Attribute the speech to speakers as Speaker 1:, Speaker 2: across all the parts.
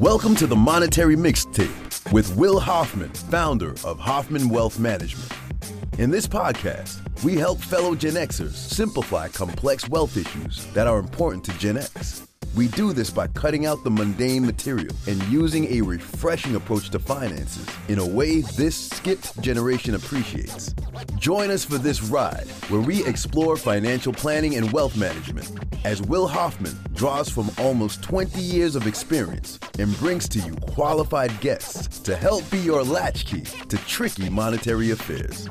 Speaker 1: Welcome to the Monetary Mixtape with Will Hoffman, founder of Hoffman Wealth Management. In this podcast, we help fellow Gen Xers simplify complex wealth issues that are important to Gen X. We do this by cutting out the mundane material and using a refreshing approach to finances in a way this skipped generation appreciates. Join us for this ride where we explore financial planning and wealth management as Will Hoffman draws from almost 20 years of experience and brings to you qualified guests to help be your latchkey to tricky monetary affairs.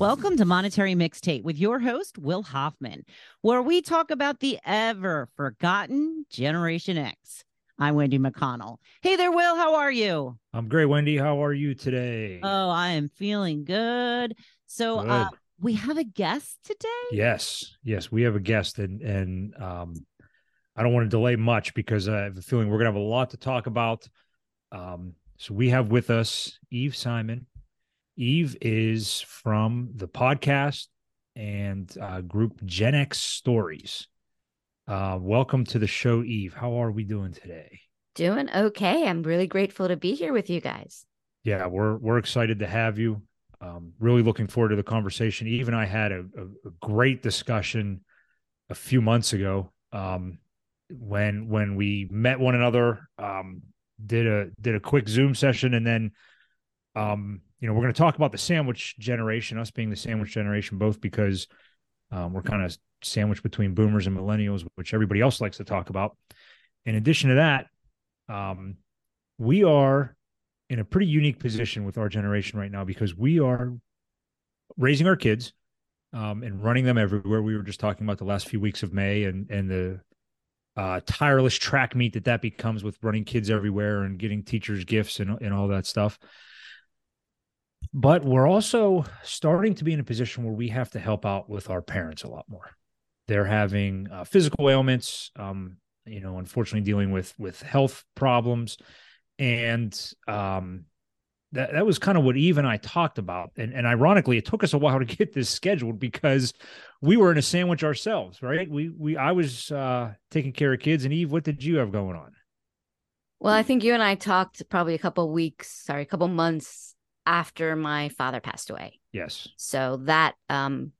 Speaker 2: Welcome to Monetary Mixtape with your host, Will Hoffman, where we talk about the ever forgotten Generation X. I'm Wendy McConnell. Hey there, Will. How are you?
Speaker 3: I'm great, Wendy. How are you today?
Speaker 2: Oh, I am feeling good. So,
Speaker 3: Good.
Speaker 2: Uh, we have a guest today.
Speaker 3: yes, yes, we have a guest, and and um, I don't want to delay much because I have a feeling we're gonna have a lot to talk about. Um, so we have with us Eve Simon. Eve is from the podcast and uh, group Gen X Stories. Uh, welcome to the show, Eve. How are we doing today?
Speaker 4: Doing okay. I'm really grateful to be here with you guys.
Speaker 3: Yeah, we're we're excited to have you. Um, really looking forward to the conversation. Eve and I had a, a, a great discussion a few months ago um, when when we met one another. Um, did a did a quick Zoom session, and then um, you know we're going to talk about the sandwich generation, us being the sandwich generation, both because um, we're kind of sandwiched between boomers and millennials, which everybody else likes to talk about. In addition to that, um, we are in a pretty unique position with our generation right now because we are raising our kids um, and running them everywhere. We were just talking about the last few weeks of May and and the uh, tireless track meet that that becomes with running kids everywhere and getting teachers gifts and and all that stuff. But we're also starting to be in a position where we have to help out with our parents a lot more. They're having uh, physical ailments, um, you know, unfortunately dealing with with health problems, and um, that that was kind of what Eve and I talked about. And and ironically, it took us a while to get this scheduled because we were in a sandwich ourselves, right? We we I was uh, taking care of kids, and Eve, what did you have going on?
Speaker 4: Well, I think you and I talked probably a couple weeks, sorry, a couple months after my father passed away.
Speaker 3: Yes,
Speaker 4: So that um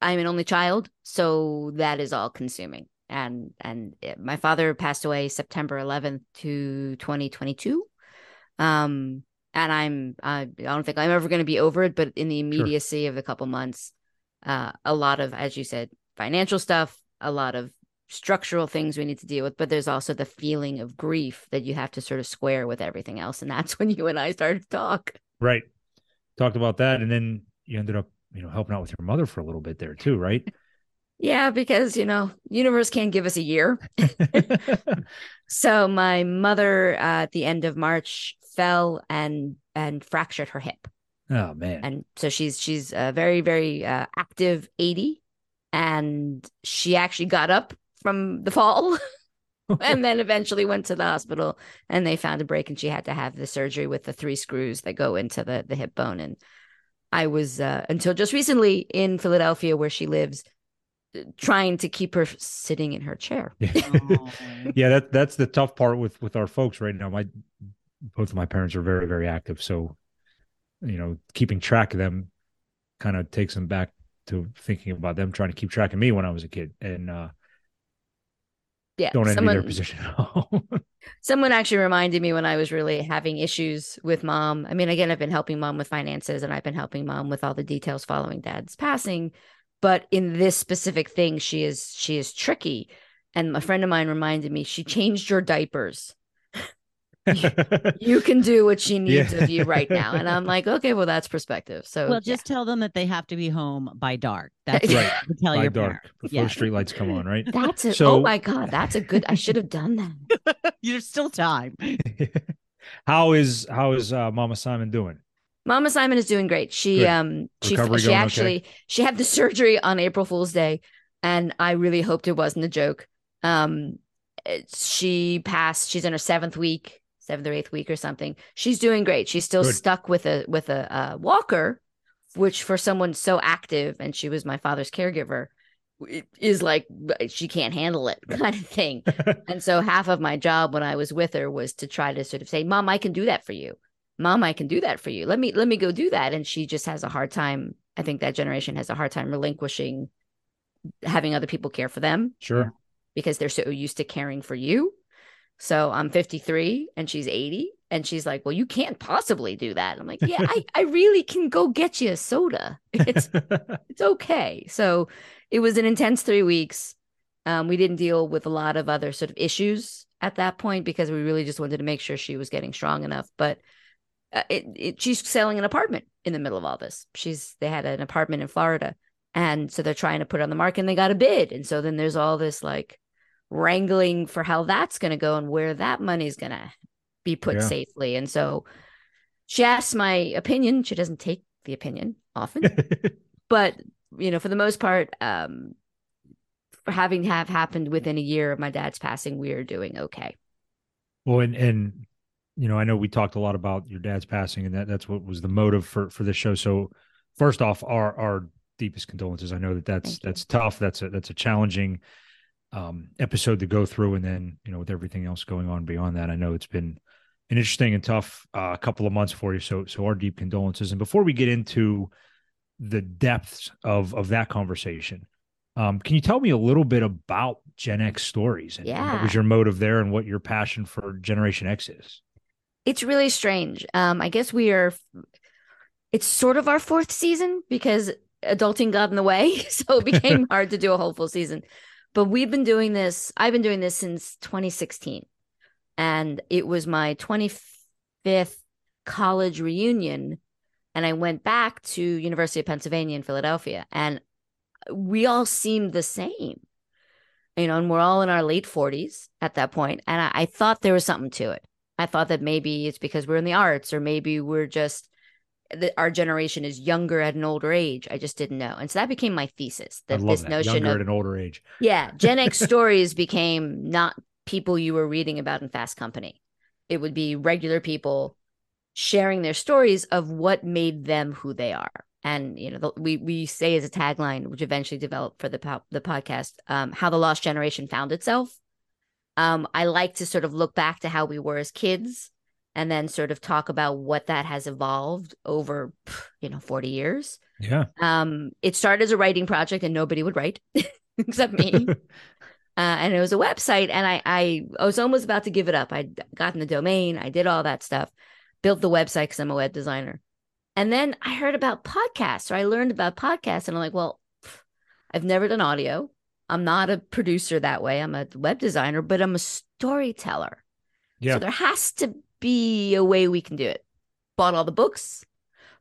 Speaker 4: I'm an only child, so that is all consuming. And and it- my father passed away September 11th to 2022. Um and I'm I, I don't think I'm ever going to be over it, but in the immediacy of the couple months, uh a lot of as you said, financial stuff, a lot of structural things we need to deal with, but there's also the feeling of grief that you have to sort of square with everything else. And that's when you and I started to talk.
Speaker 3: Right. Talked about that, and then you ended up, you know, helping out with your mother for a little bit there too, right?
Speaker 4: Yeah, because you know, universe can't give us a year. So my mother uh, at the end of March fell and and fractured her hip,
Speaker 3: oh man,
Speaker 4: and so she's she's a very very uh, active eighty, and she actually got up from the fall, and then eventually went to the hospital, and they found a break, and she had to have the surgery with the three screws that go into the the hip bone, and I was uh, until just recently in Philadelphia where she lives, trying to keep her sitting in her chair.
Speaker 3: Yeah, that that's the tough part with with our folks right now. My both of my parents are very very active, so you know, keeping track of them kind of takes them back to thinking about them trying to keep track of me when I was a kid, and uh,
Speaker 4: Yeah,
Speaker 3: don't envy
Speaker 4: someone-
Speaker 3: their position at all.
Speaker 4: Someone actually reminded me when I was really having issues with mom. I mean, again, I've been helping mom with finances and I've been helping mom with all the details following dad's passing. But in this specific thing, she is she is tricky. And a friend of mine reminded me, she changed your diapers. You can do what she needs
Speaker 3: Yeah.
Speaker 4: of you right now. And I'm like, okay, well, that's perspective. So
Speaker 2: well,
Speaker 4: yeah.
Speaker 2: just tell them that they have to be home by dark. That's
Speaker 4: Right.
Speaker 2: you tell
Speaker 3: By
Speaker 2: your
Speaker 3: dark
Speaker 2: parents.
Speaker 3: before
Speaker 2: Yeah.
Speaker 3: street lights come on, right?
Speaker 4: that's it.
Speaker 3: So-
Speaker 4: oh my God, that's a good I should have done that.
Speaker 2: There's still time.
Speaker 3: how is how is uh, Mama Simon doing?
Speaker 4: Mama Simon is doing great. She
Speaker 3: Good.
Speaker 4: um she
Speaker 3: Recovery
Speaker 4: she
Speaker 3: going okay?
Speaker 4: actually she had the surgery on April Fool's Day, and I really hoped it wasn't a joke. Um, she passed. She's in her seventh week, seventh or eighth week or something. She's doing great. She's still
Speaker 3: Good.
Speaker 4: stuck with a with a, uh walker, which for someone so active, and she was my father's caregiver, is like she can't handle it kind of thing. and so half of my job when I was with her was to try to sort of say, "Mom, I can do that for you. Mom, I can do that for you. Let me let me go do that." And she just has a hard time. I think that generation has a hard time relinquishing having other people care for them.
Speaker 3: Sure.
Speaker 4: Because they're so used to caring for you. So I'm 53 and she's 80 and she's like, "Well, you can't possibly do that." I'm like, "Yeah, I, I really can go get you a soda. It's it's okay." So it was an intense three weeks. Um, we didn't deal with a lot of other sort of issues at that point because we really just wanted to make sure she was getting strong enough. But uh, it, it, she's selling an apartment in the middle of all this. She's they had an apartment in Florida, and so they're trying to put it on the market, and they got a bid, and so then there's all this like wrangling for how that's going to go and where that money's going to be put yeah. safely. And so she asks my opinion. She doesn't take the opinion often, but you know, for the most part, um, having have happened within a year of my dad's passing, we are doing okay.
Speaker 3: Well, and and you know, I know we talked a lot about your dad's passing, and that that's what was the motive for for this show. So, first off, our our deepest condolences. I know that that's that's tough. That's a that's a challenging um, episode to go through, and then you know, with everything else going on beyond that, I know it's been an interesting and tough uh, couple of months for you. So, so our deep condolences. And before we get into the depths of of that conversation, um, can you tell me a little bit about Gen X stories and,
Speaker 4: yeah.
Speaker 3: and what was your motive there, and what your passion for Generation X is?
Speaker 4: It's really strange. Um, I guess we are. It's sort of our fourth season because adulting got in the way, so it became hard to do a whole full season. But we've been doing this. I've been doing this since 2016 and it was my 25th college reunion. And i went back to university of pennsylvania in philadelphia. And we all seemed the same you know and we're all in our late 40s at that point. And I, I thought there was something to it. I thought that maybe it's because we're in the arts or maybe we're just that our generation is younger at an older age. I just didn't know, and so that became my thesis. That this
Speaker 3: that.
Speaker 4: notion
Speaker 3: younger
Speaker 4: of
Speaker 3: at an older age,
Speaker 4: yeah, Gen X stories became not people you were reading about in Fast Company. It would be regular people sharing their stories of what made them who they are. And you know, the, we we say as a tagline, which eventually developed for the po- the podcast, um, how the lost generation found itself. Um, I like to sort of look back to how we were as kids, and then sort of talk about what that has evolved over, you know, forty years.
Speaker 3: Yeah.
Speaker 4: Um, it started as a writing project, and nobody would write except me. Uh, and it was a website and I, I, I was almost about to give it up i'd gotten the domain i did all that stuff built the website because i'm a web designer and then i heard about podcasts or i learned about podcasts and i'm like well i've never done audio i'm not a producer that way i'm a web designer but i'm a storyteller yeah. so there has to be a way we can do it. Bought all the books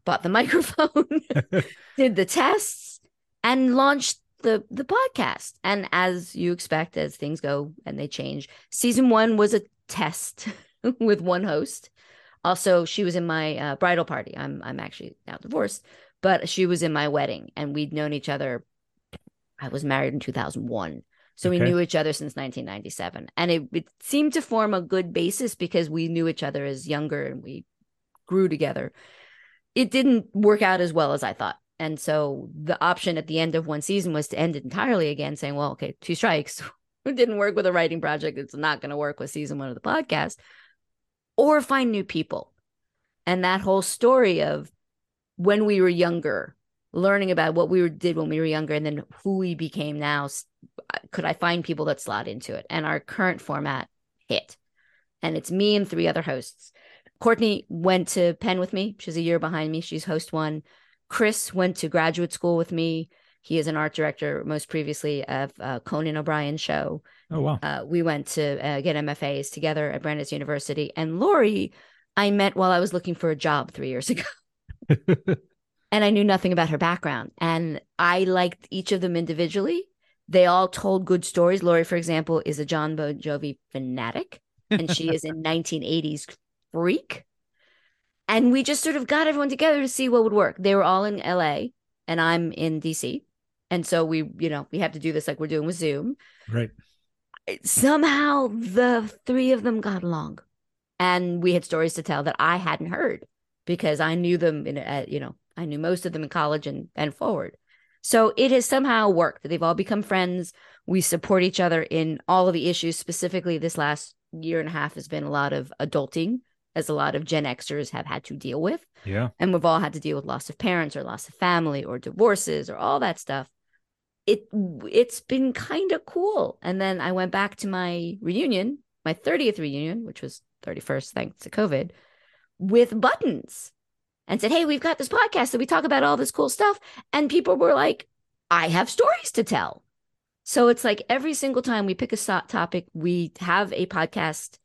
Speaker 4: bought the microphone did the tests and launched the the podcast. And as you expect as things go and they change season one was a test with one host. Also she was in my uh, bridal party. I'm i'm actually now divorced but she was in my wedding and we'd known each other. I was married in 2001 so okay. we knew each other since 1997 and it, it seemed to form a good basis because we knew each other as younger and we grew together it didn't work out as well as i thought and so the option at the end of one season was to end it entirely again, saying, well, okay, two strikes. it didn't work with a writing project. It's not going to work with season one of the podcast. Or find new people. And that whole story of when we were younger, learning about what we did when we were younger and then who we became now, could I find people that slot into it? And our current format hit. And it's me and three other hosts. Courtney went to Penn with me. She's a year behind me. She's host one. Chris went to graduate school with me. He is an art director, most previously of uh, Conan O'Brien's show.
Speaker 3: Oh wow!
Speaker 4: Uh, we went to uh, get MFAs together at Brandeis University, and Lori, I met while I was looking for a job three years ago, and I knew nothing about her background. And I liked each of them individually. They all told good stories. Lori, for example, is a Jon Bon Jovi fanatic, and she is a 1980s freak and we just sort of got everyone together to see what would work. They were all in LA and I'm in DC. And so we, you know, we have to do this like we're doing with Zoom.
Speaker 3: Right.
Speaker 4: Somehow the three of them got along. And we had stories to tell that I hadn't heard because I knew them in, you know, I knew most of them in college and and forward. So it has somehow worked. They've all become friends. We support each other in all of the issues. Specifically, this last year and a half has been a lot of adulting, as a lot of Gen Xers have had to deal with.
Speaker 3: Yeah.
Speaker 4: And we've all had to deal with loss of parents or loss of family or divorces or all that stuff. It it's been kind of cool. And then I went back to my reunion, my 30th reunion, which was 31st thanks to COVID, with buttons and said, Hey, we've got this podcast that we talk about all this cool stuff. And people were like, I have stories to tell. So it's like every single time we pick a topic, we have a podcast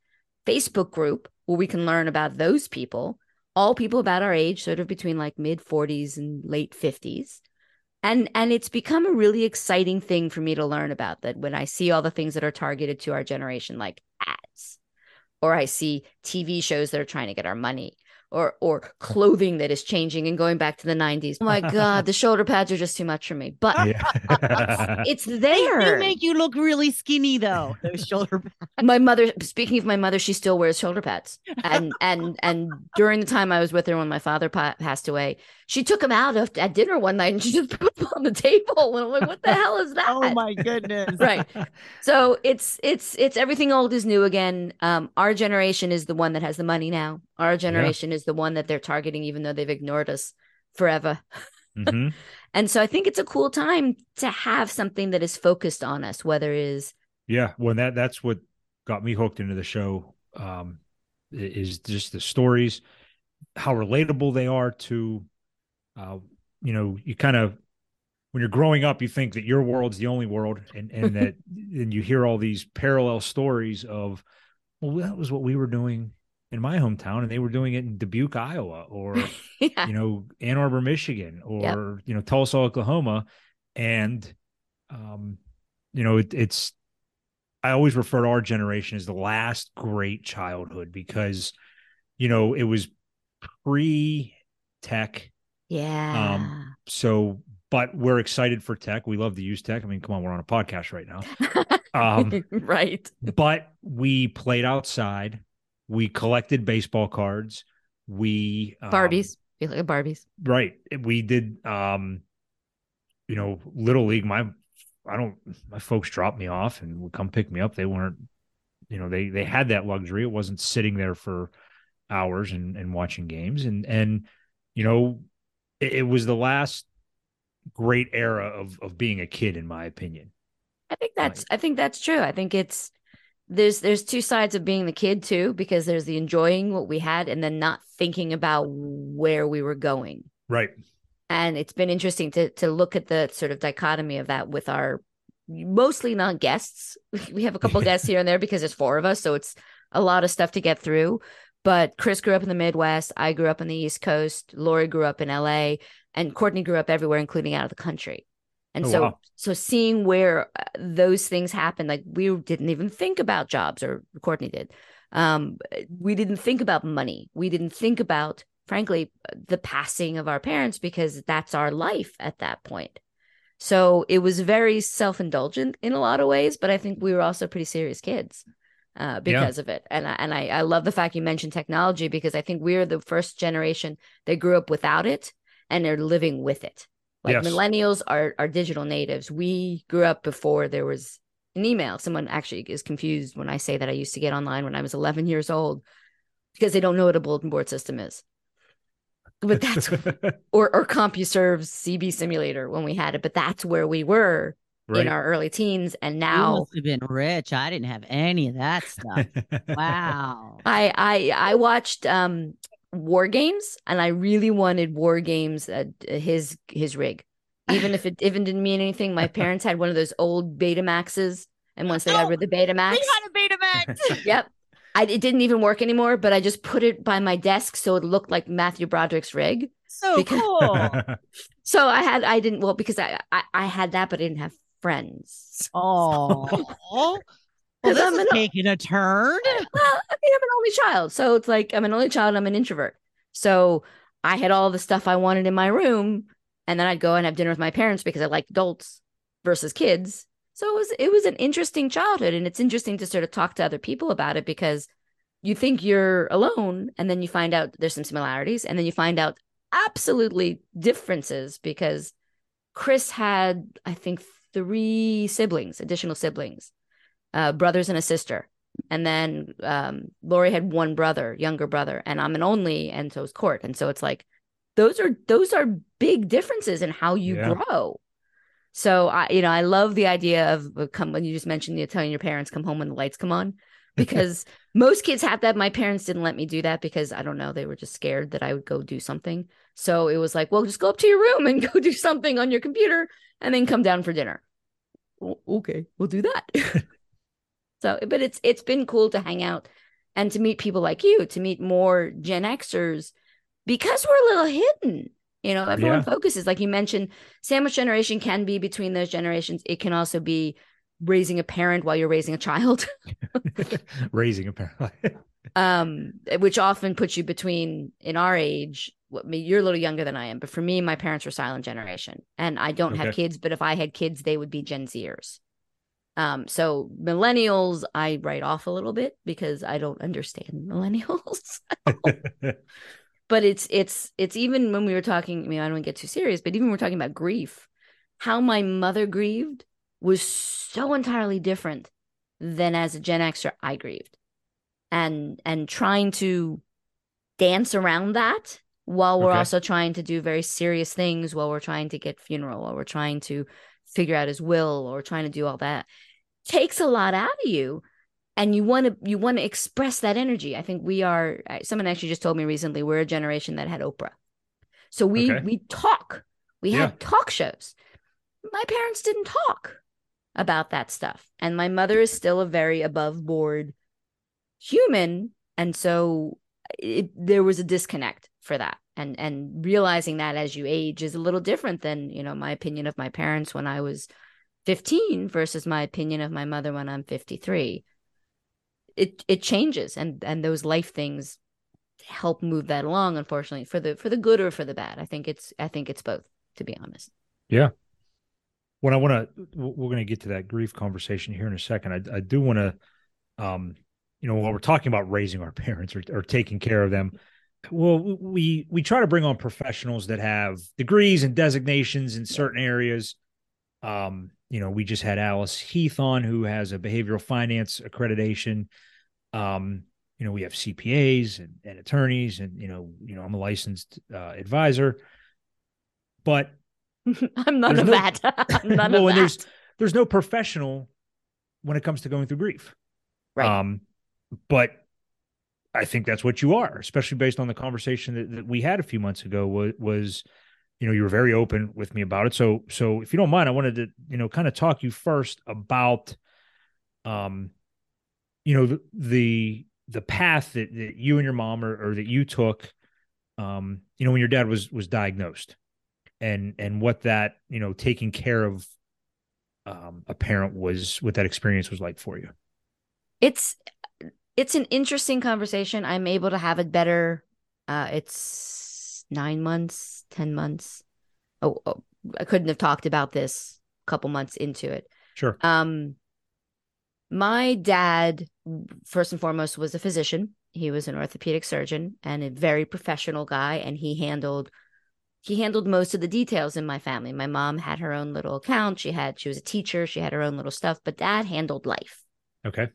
Speaker 4: Facebook group where we can learn about those people, all people about our age, sort of between like mid 40s and late 50s. And and it's become a really exciting thing for me to learn about that when I see all the things that are targeted to our generation like ads or I see TV shows that are trying to get our money or or clothing that is changing and going back to the 90s. Oh my god, the shoulder pads are just too much for me. But yeah. it's there.
Speaker 2: They make you look really skinny though. Those shoulder pads.
Speaker 4: My mother speaking of my mother, she still wears shoulder pads. And and and during the time I was with her when my father pa- passed away, she took them out of, at dinner one night and she just put them on the table and I'm like, what the hell is that?
Speaker 2: Oh my goodness.
Speaker 4: right. So it's it's it's everything old is new again. Um our generation is the one that has the money now. Our generation yeah. is the one that they're targeting, even though they've ignored us forever. Mm-hmm. and so I think it's a cool time to have something that is focused on us, whether it is
Speaker 3: yeah, well that that's what got me hooked into the show. Um is just the stories, how relatable they are to uh, you know, you kind of when you're growing up, you think that your world's the only world, and and that and you hear all these parallel stories of, well, that was what we were doing in my hometown and they were doing it in Dubuque, Iowa, or yeah. you know, Ann Arbor, Michigan, or yep. you know, Tulsa, Oklahoma. And um, you know, it, it's I always refer to our generation as the last great childhood because, you know, it was pre tech.
Speaker 4: Yeah.
Speaker 3: Um, so but we're excited for tech. We love to use tech. I mean, come on, we're on a podcast right now.
Speaker 4: Um, right.
Speaker 3: But we played outside we collected baseball cards. We
Speaker 4: um, Barbies. You look at Barbies.
Speaker 3: Right. We did um you know, little league my I don't my folks dropped me off and would come pick me up. They weren't you know, they they had that luxury. It wasn't sitting there for hours and and watching games and and you know, it, it was the last great era of of being a kid in my opinion.
Speaker 4: I think that's right. I think that's true. I think it's there's there's two sides of being the kid too because there's the enjoying what we had and then not thinking about where we were going.
Speaker 3: Right.
Speaker 4: And it's been interesting to to look at the sort of dichotomy of that with our mostly not guests. We have a couple guests here and there because there's four of us so it's a lot of stuff to get through. But chris grew up in the midwest. I grew up in the east coast. Lori grew up in la and courtney grew up everywhere including out of the country and oh, so wow. so seeing where uh, those things happen, like we didn't even think about jobs, or Courtney did. Um, we didn't think about money. We didn't think about, frankly, the passing of our parents because that's our life at that point. So it was very self indulgent in a lot of ways, but I think we were also pretty serious kids uh, because yeah. of it. And I, and I, I love the fact you mentioned technology because I think we're the first generation that grew up without it and they're living with it. Like yes. millennials are are digital natives. We grew up before there was an email. Someone actually is confused when I say that I used to get online when I was 11 years old because they don't know what a bulletin board system is. But that's or or CompuServe's CB simulator when we had it. But that's where we were right. in our early teens, and now
Speaker 2: you must have been rich. I didn't have any of that stuff. wow.
Speaker 4: I I I watched um war games and i really wanted war games uh, his his rig. Even if it even didn't mean anything my parents had one of those old betamaxes and once they oh, got rid of the betamax
Speaker 2: we had a betamax
Speaker 4: yep. I, it didn't even work anymore but i just put it by my desk so it looked like matthew broderick's rig.
Speaker 2: So because, cool.
Speaker 4: So i had i didn't well because I, I i had that but i didn't have friends.
Speaker 2: Oh Well, this I'm is taking a turn. Well,
Speaker 4: I mean, I'm an only child, so it's like I'm an only child. I'm an introvert, so I had all the stuff I wanted in my room, and then I'd go and have dinner with my parents because I liked adults versus kids. So it was it was an interesting childhood, and it's interesting to sort of talk to other people about it because you think you're alone, and then you find out there's some similarities, and then you find out absolutely differences because Chris had, I think, three siblings, additional siblings, uh, brothers and a sister. And then um, Lori had one brother, younger brother, and I'm an only, and so is Court. And so it's like those are those are big differences in how you
Speaker 3: Yeah.
Speaker 4: grow. So I, you know, I love the idea of of come when you just mentioned you telling your parents come home when the lights come on, because most kids have that. My parents didn't let me do that because I don't know, they were just scared that I would go do something. So it was like, well, just go up to your room and go do something on your computer, and then come down for dinner. Okay, we'll do that. so, but it's it's been cool to hang out and to meet people like you, to meet more Gen Xers, because we're a little hidden. You know, everyone
Speaker 3: Yeah.
Speaker 4: focuses, like you mentioned, sandwich generation can be between those generations. It can also be raising a parent while you're raising a child,
Speaker 3: Raising apparently.
Speaker 4: um, which often puts you between in our age. what- you're a little younger than I am, but for me, my parents were silent generation, and I don't have kids. But if I had kids, they would be Gen Zers. Um, so millennials, I write off a little bit because I don't understand millennials. but it's it's it's even when we were talking i mean i don't get too serious but even when we're talking about grief how my mother grieved was so entirely different than as a gen xer i grieved and and trying to dance around that while we're
Speaker 3: Okay.
Speaker 4: also trying to do very serious things while we're trying to get funeral while we're trying to figure out his will or trying to do all that takes a lot out of you. And you want to you want to express that energy. I think we are someone actually just told me recently we're a generation that had oprah. So we
Speaker 3: Okay.
Speaker 4: we talk. We
Speaker 3: Yeah.
Speaker 4: had talk shows. My parents didn't talk about that stuff. And my mother is still a very above board human. And so it, there was a disconnect for that and and realizing that as you age is a little different than you know my opinion of my parents when i was 15 versus my opinion of my mother when i'm 53 it it changes and and those life things help move that along unfortunately for the for the good or for the bad. I think it's i think it's both to be honest. Yeah.
Speaker 3: When I want to, we're going to get to that grief conversation here in a second. I, I do want to, um, you know, while we're talking about raising our parents or, or taking care of them, well, we we try to bring on professionals that have degrees and designations in certain areas. Um, you know, we just had Alice Heath on, who has a behavioral finance accreditation. Um, you know, we have CPAs and, and attorneys, and you know, you know, I'm a licensed uh, advisor, but
Speaker 4: i'm none of
Speaker 3: no-
Speaker 4: that none
Speaker 3: well,
Speaker 4: of
Speaker 3: and there's there's no professional when it comes to going through grief.
Speaker 4: Right.
Speaker 3: Um, but I think that's what you are, especially based on the conversation that, that we had a few months ago. Was, was you know you were very open with me about it. So so if you don't mind, I wanted to you know kind of talk you first about, um, you know the the, the path that, that you and your mom or, or that you took, um, you know when your dad was was diagnosed, and and what that you know taking care of um, a parent was what that experience was like for you.
Speaker 4: it's it's an interesting conversation. I'm able to have it better uh it's nine months ten months. Oh, oh i couldn't have talked about this a couple months into it.
Speaker 3: Sure.
Speaker 4: um my dad first and foremost was a physician. He was an orthopedic surgeon and a very professional guy and he handled he handled most of the details in my family. My mom had her own little account. She had she was a teacher. She had her own little stuff but dad handled life.
Speaker 3: Okay.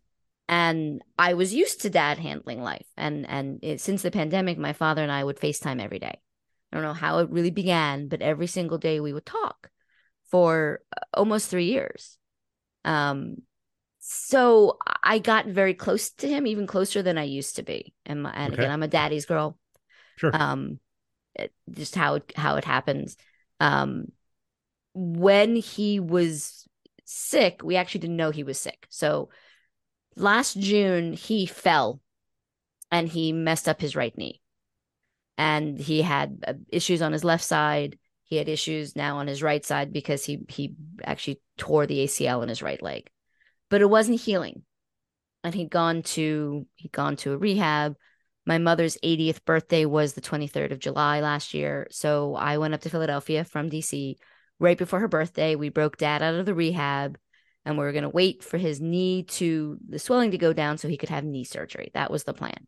Speaker 4: And I was used to dad handling life. And and it, since the pandemic, my father and I would FaceTime every day. I don't know how it really began, but every single day we would talk for uh, almost three years. Um, so I got very close to him, even closer than I used to be. And, my, and
Speaker 3: Okay.
Speaker 4: again, I'm a daddy's girl.
Speaker 3: Sure.
Speaker 4: Um, it- just how it how it happens. Um, when he was sick, we actually didn't know he was sick. So last June he fell and he messed up his right knee. And he had uh, issues on his left side. He had issues now on his right side because he he actually tore the ACL in his right leg. But it wasn't healing. And he'd gone to he'd gone to a rehab. My mother's 80th birthday was the 23rd of July last year. So I went up to Philadelphia from DC right before her birthday. We broke dad out of the rehab and we were going to wait for his knee to the swelling to go down so he could have knee surgery. That was the plan.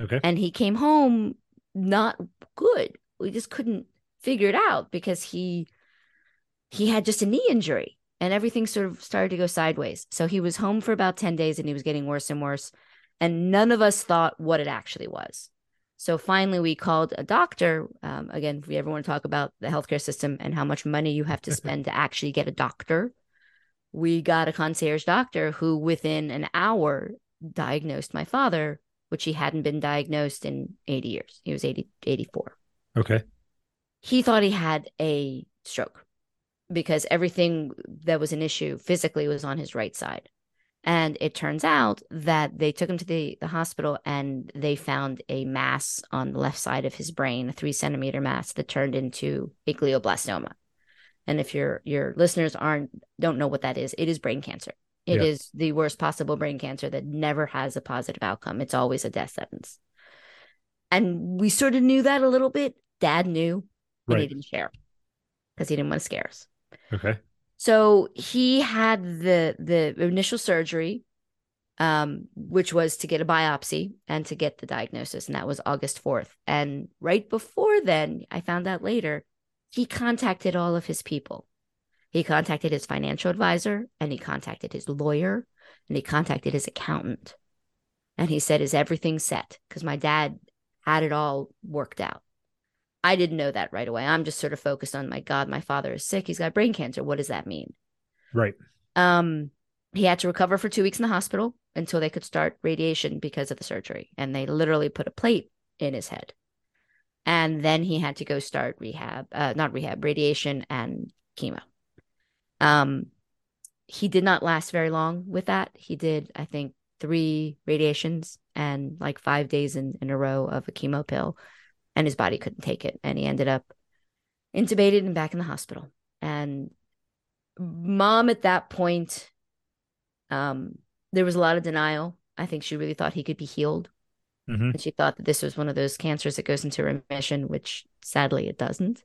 Speaker 3: Okay.
Speaker 4: And he came home not good. We just couldn't figure it out because he he had just a knee injury and everything sort of started to go sideways. So he was home for about 10 days and he was getting worse and worse. And none of us thought what it actually was. So finally, we called a doctor. Um, again, if we ever want to talk about the healthcare system and how much money you have to spend to actually get a doctor, we got a concierge doctor who, within an hour, diagnosed my father, which he hadn't been diagnosed in 80 years. He was 80, 84.
Speaker 3: Okay.
Speaker 4: He thought he had a stroke because everything that was an issue physically was on his right side. And it turns out that they took him to the, the hospital and they found a mass on the left side of his brain, a three centimeter mass that turned into a glioblastoma. And if your your listeners aren't don't know what that is, it is brain cancer. It
Speaker 3: Yeah.
Speaker 4: is the worst possible brain cancer that never has a positive outcome. It's always a death sentence. And we sort of knew that a little bit. Dad knew, but he didn't share because he didn't want to scare us.
Speaker 3: Okay.
Speaker 4: So he had the the initial surgery, um, which was to get a biopsy and to get the diagnosis, and that was August fourth. And right before then, I found out later, he contacted all of his people. He contacted his financial advisor, and he contacted his lawyer, and he contacted his accountant, and he said, "Is everything set?" Because my dad had it all worked out. I didn't know that right away. I'm just sort of focused on my God, my father is sick. He's got brain cancer. What does that mean?
Speaker 3: Right.
Speaker 4: Um, he had to recover for two weeks in the hospital until they could start radiation because of the surgery. And they literally put a plate in his head. And then he had to go start rehab, uh, not rehab, radiation and chemo. Um, he did not last very long with that. He did, I think, three radiations and like five days in, in a row of a chemo pill, and his body couldn't take it. And he ended up intubated and back in the hospital. And mom at that point, um, there was a lot of denial. I think she really thought he could be healed.
Speaker 3: Hmm
Speaker 4: And she thought that this was one of those cancers that goes into remission, which sadly it doesn't.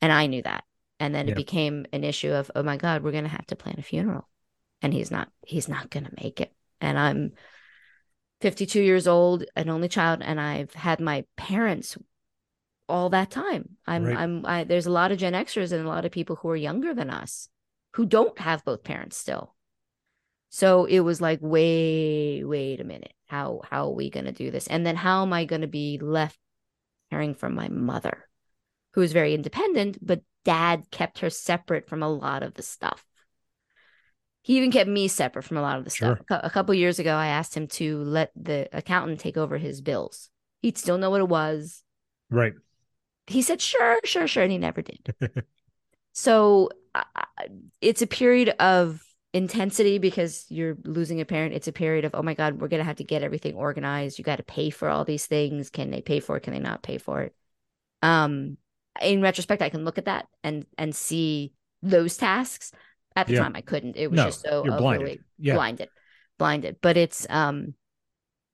Speaker 4: And I knew that. And then
Speaker 3: Yeah.
Speaker 4: it became an issue of, oh my God, we're gonna have to plan a funeral. And he's not, he's not gonna make it. And I'm 52 years old, an only child, and I've had my parents all that time. I'm
Speaker 3: Right.
Speaker 4: I'm I there's a lot of Gen Xers and a lot of people who are younger than us who don't have both parents still. So it was like, wait, wait a minute. How how are we gonna do this? And then how am I gonna be left caring for my mother, who is very independent, but dad kept her separate from a lot of the stuff. He even kept me separate from a lot of the
Speaker 3: Sure.
Speaker 4: stuff. A couple years ago, I asked him to let the accountant take over his bills. He'd still know what it was
Speaker 3: Right.
Speaker 4: he said sure sure sure and he never did so I- it's a period of intensity because you're losing a parent. It's a period of oh my god we're going to have to get everything organized. You got to pay for all these things. Can they pay for it? Can they not pay for it? Um in retrospect i can look at that and and see those tasks. At the
Speaker 3: Yeah.
Speaker 4: time i couldn't. It was
Speaker 3: No,
Speaker 4: just so
Speaker 3: blinded. Yeah.
Speaker 4: blinded blinded. But it's um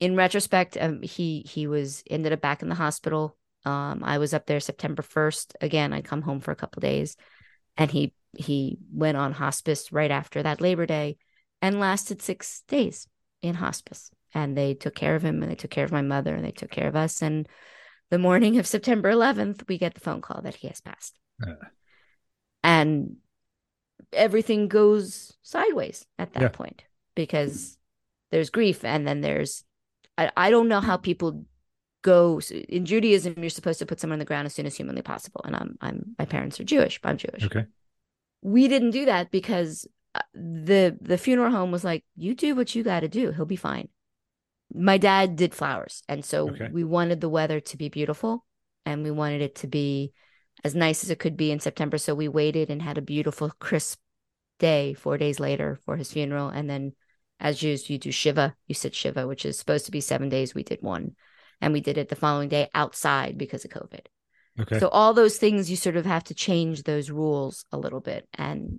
Speaker 4: in retrospect um he he was ended up back in the hospital. Um i was up there september 1st again i come home for a couple days and he he went on hospice right after that labor day and lasted six days in hospice and they took care of him and they took care of my mother and they took care of us and the morning of september 11th we get the phone call that he has passed
Speaker 3: Uh.
Speaker 4: and everything goes sideways at that
Speaker 3: Yeah.
Speaker 4: point because there's grief and then there's I, I don't know how people go in Judaism you're supposed to put someone on the ground as soon as humanly possible and I'm I'm my parents are Jewish but I'm Jewish
Speaker 3: Okay.
Speaker 4: We didn't do that because uh, the the funeral home was like you do what you got to do. He'll be fine. My dad did flowers and so
Speaker 3: Okay.
Speaker 4: we wanted the weather to be beautiful and we wanted it to be as nice as it could be in September. So we waited and had a beautiful crisp day 4 days later for his funeral. And then as Jews you do shiva you sit shiva which is supposed to be 7 days. We did one and we did it the following day outside because of covid
Speaker 3: Okay.
Speaker 4: so all those things you sort of have to change those rules a little bit and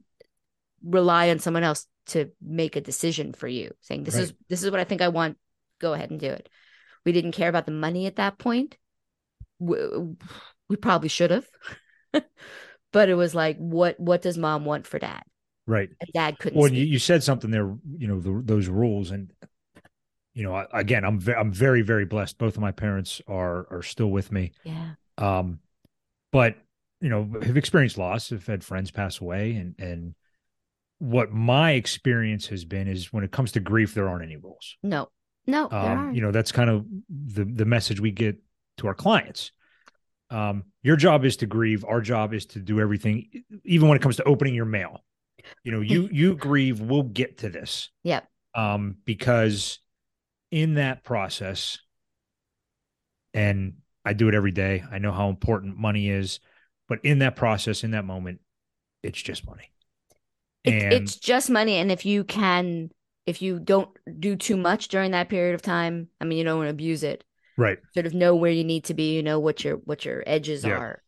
Speaker 4: rely on someone else to make a decision for you, saying this is this is what I think I want. Go ahead and do it. We didn't care about the money at that point. We, we probably should have, but it was like, what what does mom want for dad?
Speaker 3: right.
Speaker 4: And dad couldn't.
Speaker 3: Well, you, you said something there, you know, the, those rules, and you know, I- again, I'm ve- I'm very very blessed. Both of my parents are are still with me.
Speaker 4: yeah,
Speaker 3: Um, but you know, have experienced loss, have had friends pass away, and and what my experience has been is when it comes to grief, there aren't any rules.
Speaker 4: No, no,
Speaker 3: um, you know, that's kind of the the message we get to our clients. Um, your job is to grieve. Our job is to do everything, even when it comes to opening your mail. You know, you you grieve. We'll get to this.
Speaker 4: Yep.
Speaker 3: Um, because in that process, and I do it every day. I know how important money is, but in that process, in that moment, it's just money.
Speaker 4: And it's just money, and if you can, if you don't do too much during that period of time, I mean, you don't want to abuse it
Speaker 3: right
Speaker 4: sort of know where you need to be you know what your what your edges yeah. are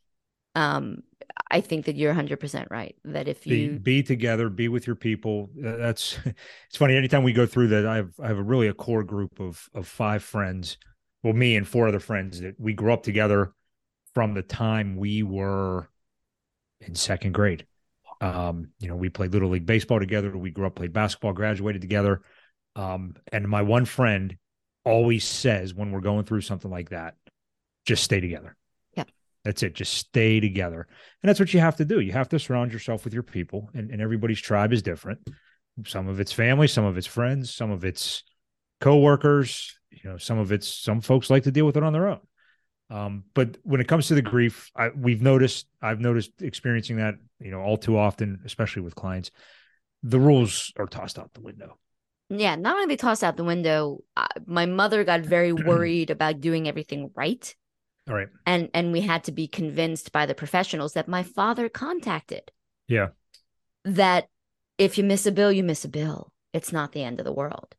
Speaker 4: um i think that you're 100% right that if you
Speaker 3: be, be together be with your people that's it's funny anytime we go through that i have i have a really a core group of of five friends well me and four other friends that we grew up together from the time we were in second grade um you know we played little league baseball together we grew up played basketball graduated together um and my one friend always says when we're going through something like that, just stay together.
Speaker 4: Yeah.
Speaker 3: That's it. Just stay together. And that's what you have to do. You have to surround yourself with your people, and, and everybody's tribe is different. Some of it's family, some of it's friends, some of it's coworkers, you know, some of it's some folks like to deal with it on their own. Um, but when it comes to the grief, I, we've noticed, I've noticed experiencing that, you know, all too often, especially with clients, the rules are tossed out the window
Speaker 4: yeah, not only they tossed out the window, uh, my mother got very worried about doing everything right.
Speaker 3: All right.
Speaker 4: And and we had to be convinced by the professionals that my father contacted.
Speaker 3: Yeah.
Speaker 4: That if you miss a bill, you miss a bill. It's not the end of the world.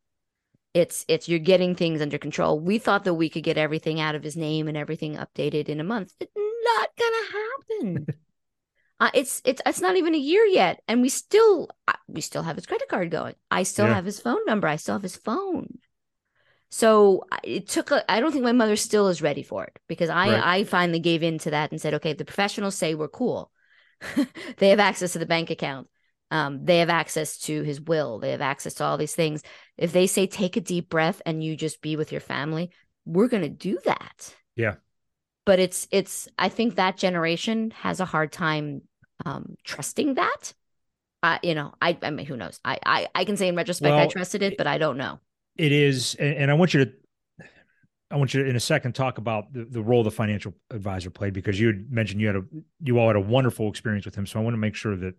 Speaker 4: It's it's you're getting things under control. We thought that we could get everything out of his name and everything updated in a month. It's not gonna happen. Uh, it's it's it's not even a year yet, and we still uh, we still have his credit card going. I still yeah. have his phone number. I still have his phone. So it took a. I don't think my mother still is ready for it because I right. I finally gave in to that and said, okay, the professionals say we're cool. they have access to the bank account. Um, they have access to his will. They have access to all these things. If they say take a deep breath and you just be with your family, we're gonna do that.
Speaker 3: Yeah.
Speaker 4: But it's it's. I think that generation has a hard time um, trusting that. Uh, you know, I, I mean, who knows? I, I, I can say in retrospect, well, I trusted it, but I don't know.
Speaker 3: It is, and, and I want you to, I want you to in a second talk about the, the role the financial advisor played because you had mentioned you had a you all had a wonderful experience with him. So I want to make sure that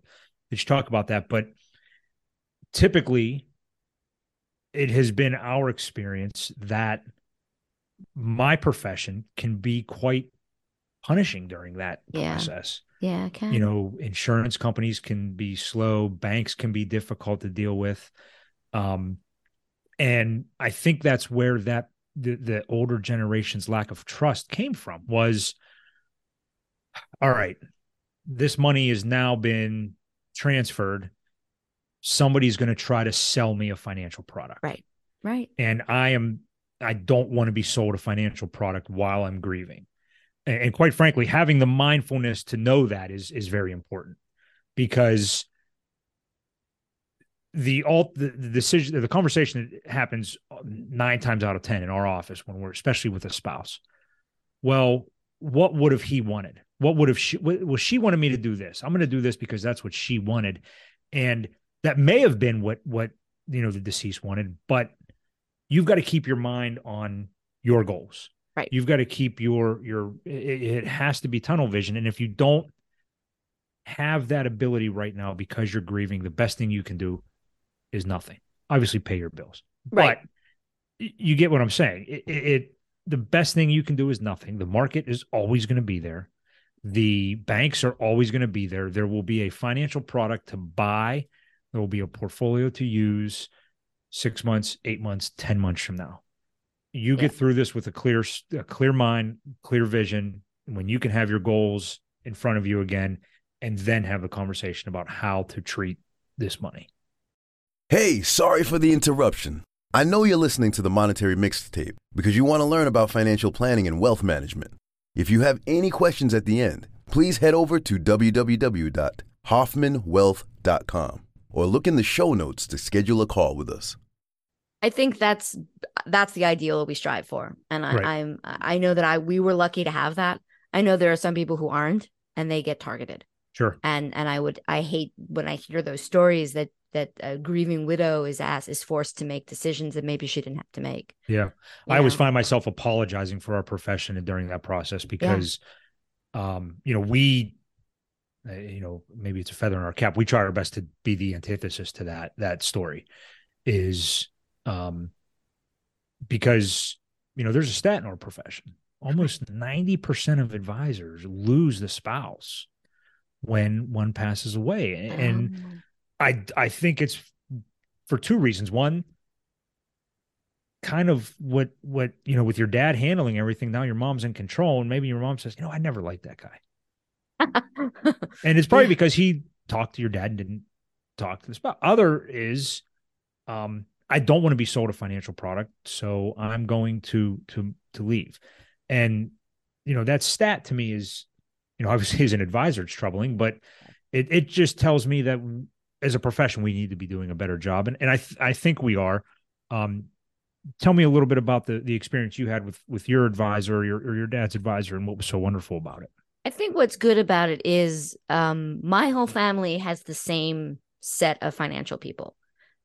Speaker 3: that you talk about that. But typically, it has been our experience that my profession can be quite punishing during that
Speaker 4: yeah.
Speaker 3: process.
Speaker 4: Yeah, can.
Speaker 3: You know, insurance companies can be slow, banks can be difficult to deal with. Um, and I think that's where that the, the older generation's lack of trust came from was all right, this money has now been transferred. Somebody's going to try to sell me a financial product.
Speaker 4: Right. Right.
Speaker 3: And I am I don't want to be sold a financial product while I'm grieving and quite frankly having the mindfulness to know that is is very important because the all the, the decision the conversation that happens uh, nine times out of ten in our office when we're especially with a spouse well what would have he wanted what would have she well she wanted me to do this i'm going to do this because that's what she wanted and that may have been what what you know the deceased wanted but you've got to keep your mind on your goals
Speaker 4: Right.
Speaker 3: You've got to keep your your it, it has to be tunnel vision and if you don't have that ability right now because you're grieving, the best thing you can do is nothing. Obviously pay your bills.
Speaker 4: Right.
Speaker 3: But you get what I'm saying. It, it, it the best thing you can do is nothing. The market is always going to be there. The banks are always going to be there. There will be a financial product to buy. There will be a portfolio to use six months, eight months, 10 months from now you yeah. get through this with a clear a clear mind clear vision when you can have your goals in front of you again and then have a conversation about how to treat this money
Speaker 1: hey sorry for the interruption i know you're listening to the monetary mixtape because you want to learn about financial planning and wealth management if you have any questions at the end please head over to www.hoffmanwealth.com or look in the show notes to schedule a call with us
Speaker 4: I think that's that's the ideal we strive for, and I, right. I'm I know that I we were lucky to have that. I know there are some people who aren't, and they get targeted.
Speaker 3: Sure.
Speaker 4: And and I would I hate when I hear those stories that that a grieving widow is asked is forced to make decisions that maybe she didn't have to make.
Speaker 3: Yeah.
Speaker 4: you
Speaker 3: I always find myself apologizing for our profession and during that process because, um, you know, we, uh, you know, maybe it's a feather in our cap. We try our best to be the antithesis to that that story, is, um, because you know there's a stat in our profession. Almost ninety percent of advisors lose the spouse when one passes away, and
Speaker 4: Um,
Speaker 3: I I think it's for two reasons. One, kind of what what you know with your dad handling everything. Now your mom's in control, and maybe your mom says, you know, I never liked that guy, and it's probably because he talked to your dad and didn't talk to the spouse. Other is, um, I don't want to be sold a financial product, so I'm going to to to leave, and you know that stat to me is, you know, obviously as an advisor, it's troubling, but it it just tells me that as a profession we need to be doing a better job, and and I th- I think we are. Um, tell me a little bit about the the experience you had with with your advisor or your or your dad's advisor, and what was so wonderful about it.
Speaker 4: I think what's good about it is um, my whole family has the same set of financial people.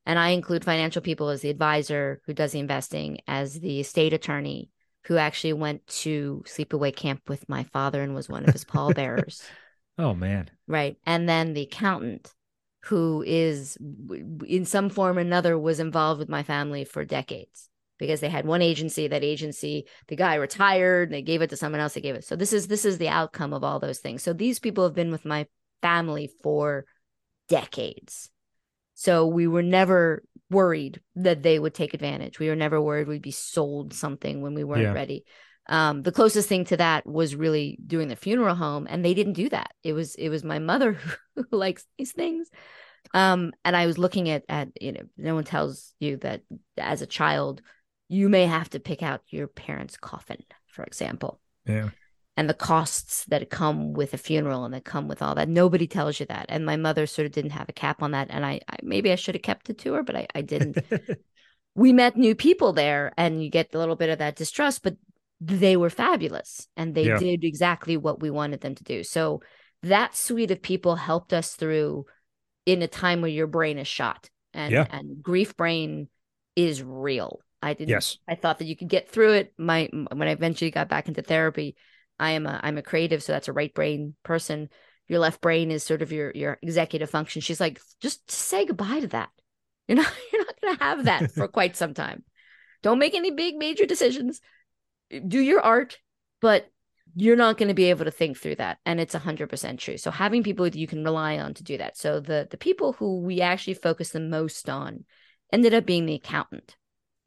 Speaker 4: And I include financial people as the advisor who does the investing, as the estate attorney who actually went to sleepaway camp with my father and was one of his pallbearers.
Speaker 3: Oh man,
Speaker 4: right? And then the accountant who is in some form or another was involved with my family for decades because they had one agency that agency the guy retired they gave it to someone else they gave it. So this is this is the outcome of all those things. So these people have been with my family for decades. So we were never worried that they would take advantage. We were never worried we'd be sold something when we weren't
Speaker 3: Yeah.
Speaker 4: ready um, the closest thing to that was really doing the funeral home and they didn't do that. It was it was my mother who likes these things. Um and i was looking at at you know no one tells you that as a child you may have to pick out your parents coffin for example.
Speaker 3: Yeah,
Speaker 4: and the costs that come with a funeral and that come with all that nobody tells you that. And my mother sort of didn't have a cap on that and i, I maybe i should have kept it to her but i, I didn't. We met new people there and you get a little bit of that distrust but they were fabulous and they
Speaker 3: Yeah.
Speaker 4: did exactly what we wanted them to do so that suite of people helped us through in a time where your brain is shot and
Speaker 3: Yeah.
Speaker 4: and grief brain is real i didn't
Speaker 3: yes,
Speaker 4: I thought that you could get through it. My when I eventually got back into therapy, I am a I'm a creative, so that's a right brain person. Your left brain is sort of your your executive function. She's like, just say goodbye to that. You're not you're not gonna have that for quite some time. Don't make any big major decisions. Do your art, but you're not going to be able to think through that and it's 100% true so having people that you can rely on to do that so the the people who we actually focus the most on ended up being the accountant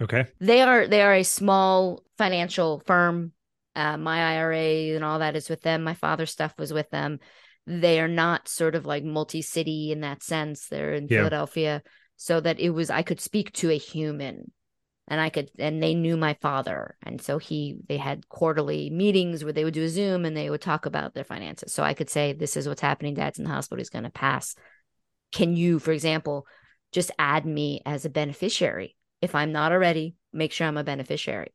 Speaker 3: okay,
Speaker 4: they are they are a small financial firm. Uh, my IRA and all that is with them. My father's stuff was with them. They are not sort of like multi-city in that sense. They're in
Speaker 3: Yeah.
Speaker 4: Philadelphia, so that it was I could speak to a human, and I could and they knew my father, and so he they had quarterly meetings where they would do a Zoom and they would talk about their finances. So I could say, "This is what's happening. Dad's in the hospital. He's going to pass. Can you, for example, just add me as a beneficiary?" if I'm not already, make sure I'm a beneficiary.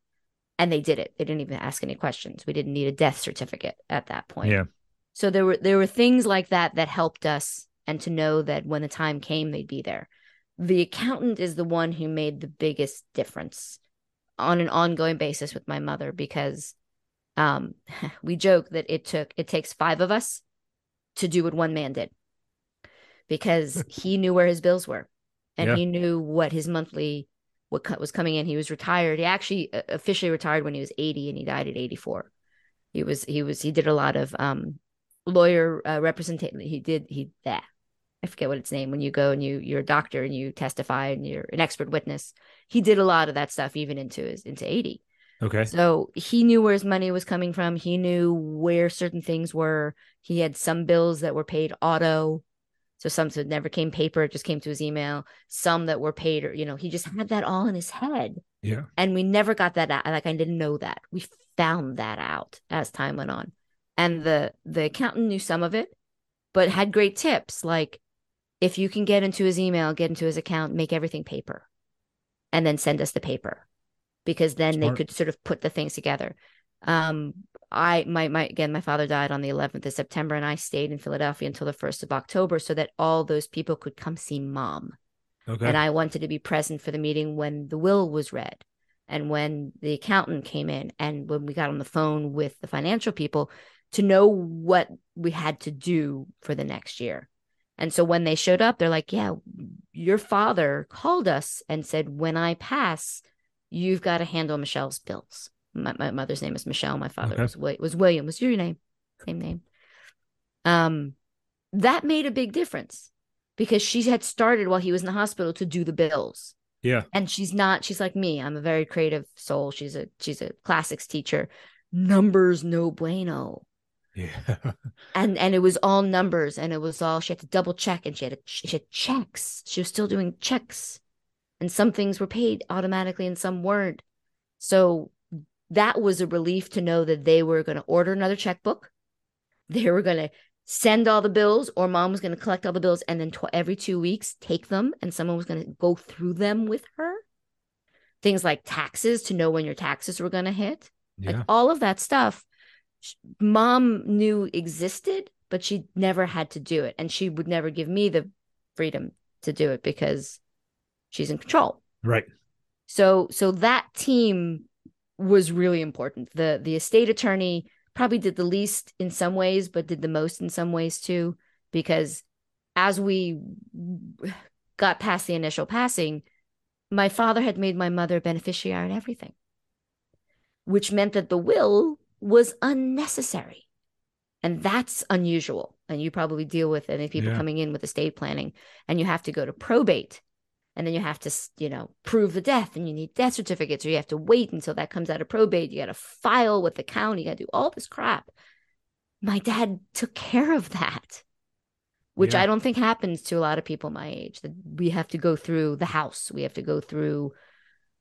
Speaker 4: And they did it. They didn't even ask any questions. We didn't need a death certificate at that point.
Speaker 3: yeah,
Speaker 4: So there were there were things like that that helped us and to know that when the time came they'd be there. The accountant is the one who made the biggest difference on an ongoing basis with my mother because um we joke that it took it takes 5 of us to do what one man did. Because he knew where his bills were and
Speaker 3: Yeah.
Speaker 4: he knew what his monthly what was coming in. He was retired. He actually uh, officially retired when he was 80 and he died at 84. He was he was he did a lot of um lawyer uh, representation. He did he yeah. I forget what its name when you go and you you're a doctor and you testify and you're an expert witness. He did a lot of that stuff even into his into 80.
Speaker 3: okay,
Speaker 4: So he knew where his money was coming from. He knew where certain things were. He had some bills that were paid auto. So some that never came paper, it just came to his email. Some that were paid, or you know, he just had that all in his head.
Speaker 3: yeah,
Speaker 4: And we never got that out. Like I didn't know that. We found that out as time went on. And the the accountant knew some of it, but had great tips like if you can get into his email, get into his account, make everything paper, and then send us the paper. Because then they could sort of put the things together. Um, I my my again, my father died on the 11th of September, and I stayed in Philadelphia until the 1st of October, so that all those people could come see mom.
Speaker 3: Okay.
Speaker 4: And I wanted to be present for the meeting when the will was read, and when the accountant came in, and when we got on the phone with the financial people to know what we had to do for the next year. And so when they showed up, they're like, "Yeah, your father called us and said when I pass, you've got to handle Michelle's bills." My, my mother's name is Michelle. My father
Speaker 3: Okay.
Speaker 4: was, was William. Was your name? Same name. Um, that made a big difference because she had started while he was in the hospital to do the bills
Speaker 3: yeah.
Speaker 4: and she's not she's like me i'm a very creative soul she's a she's a classics teacher numbers no bueno
Speaker 3: Yeah.
Speaker 4: and and it was all numbers and it was all she had to double check and she had to, she had checks. She was still doing checks. And some things were paid automatically and some weren't. So that was a relief to know that they were going to order another checkbook. They were going to send all the bills or mom was going to collect all the bills and then tw- every two weeks take them and someone was going to go through them with her. Things like taxes to know when your taxes were going to hit
Speaker 3: yeah.
Speaker 4: like all of that stuff mom knew existed but she never had to do it. And she would never give me the freedom to do it because she's in control.
Speaker 3: Right.
Speaker 4: so so that team was really important. The the estate attorney probably did the least in some ways but did the most in some ways too because as we got past the initial passing my father had made my mother beneficiary in everything which meant that the will was unnecessary. And that's unusual. And you probably deal with any people
Speaker 3: Yeah.
Speaker 4: coming in with estate planning and you have to go to probate and then you have to you know prove the death and you need death certificates or you have to wait until that comes out of probate. You got to file with the county. You got to do all this crap. My dad took care of that which
Speaker 3: Yeah.
Speaker 4: i don't think happens to a lot of people my age. That we have to go through the house. We have to go through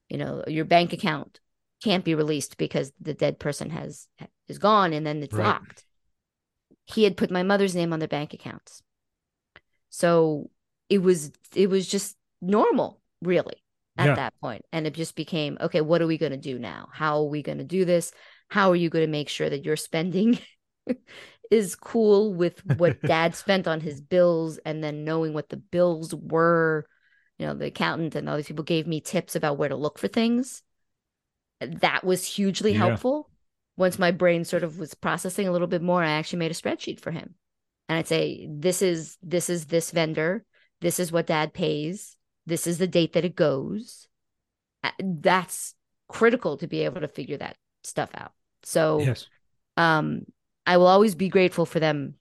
Speaker 4: you know your bank account can't be released because the dead person has is gone and then it's
Speaker 3: Right.
Speaker 4: locked. He had put my mother's name on their bank accounts. So it was it was just normal really at
Speaker 3: Yeah.
Speaker 4: that point. And it just became okay what are we going to do now? How are we going to do this? How are you going to make sure that your spending is cool with what dad spent on his bills and then knowing what the bills were? You know the accountant and all these people gave me tips about where to look for things that was hugely
Speaker 3: Yeah.
Speaker 4: helpful. Once my brain sort of was processing a little bit more i actually made a spreadsheet for him. And i'd say this is this is this vendor. This is what dad pays. This is the date that it goes. That's critical to be able to figure that stuff out. So
Speaker 3: Yes.
Speaker 4: um i will always be grateful for them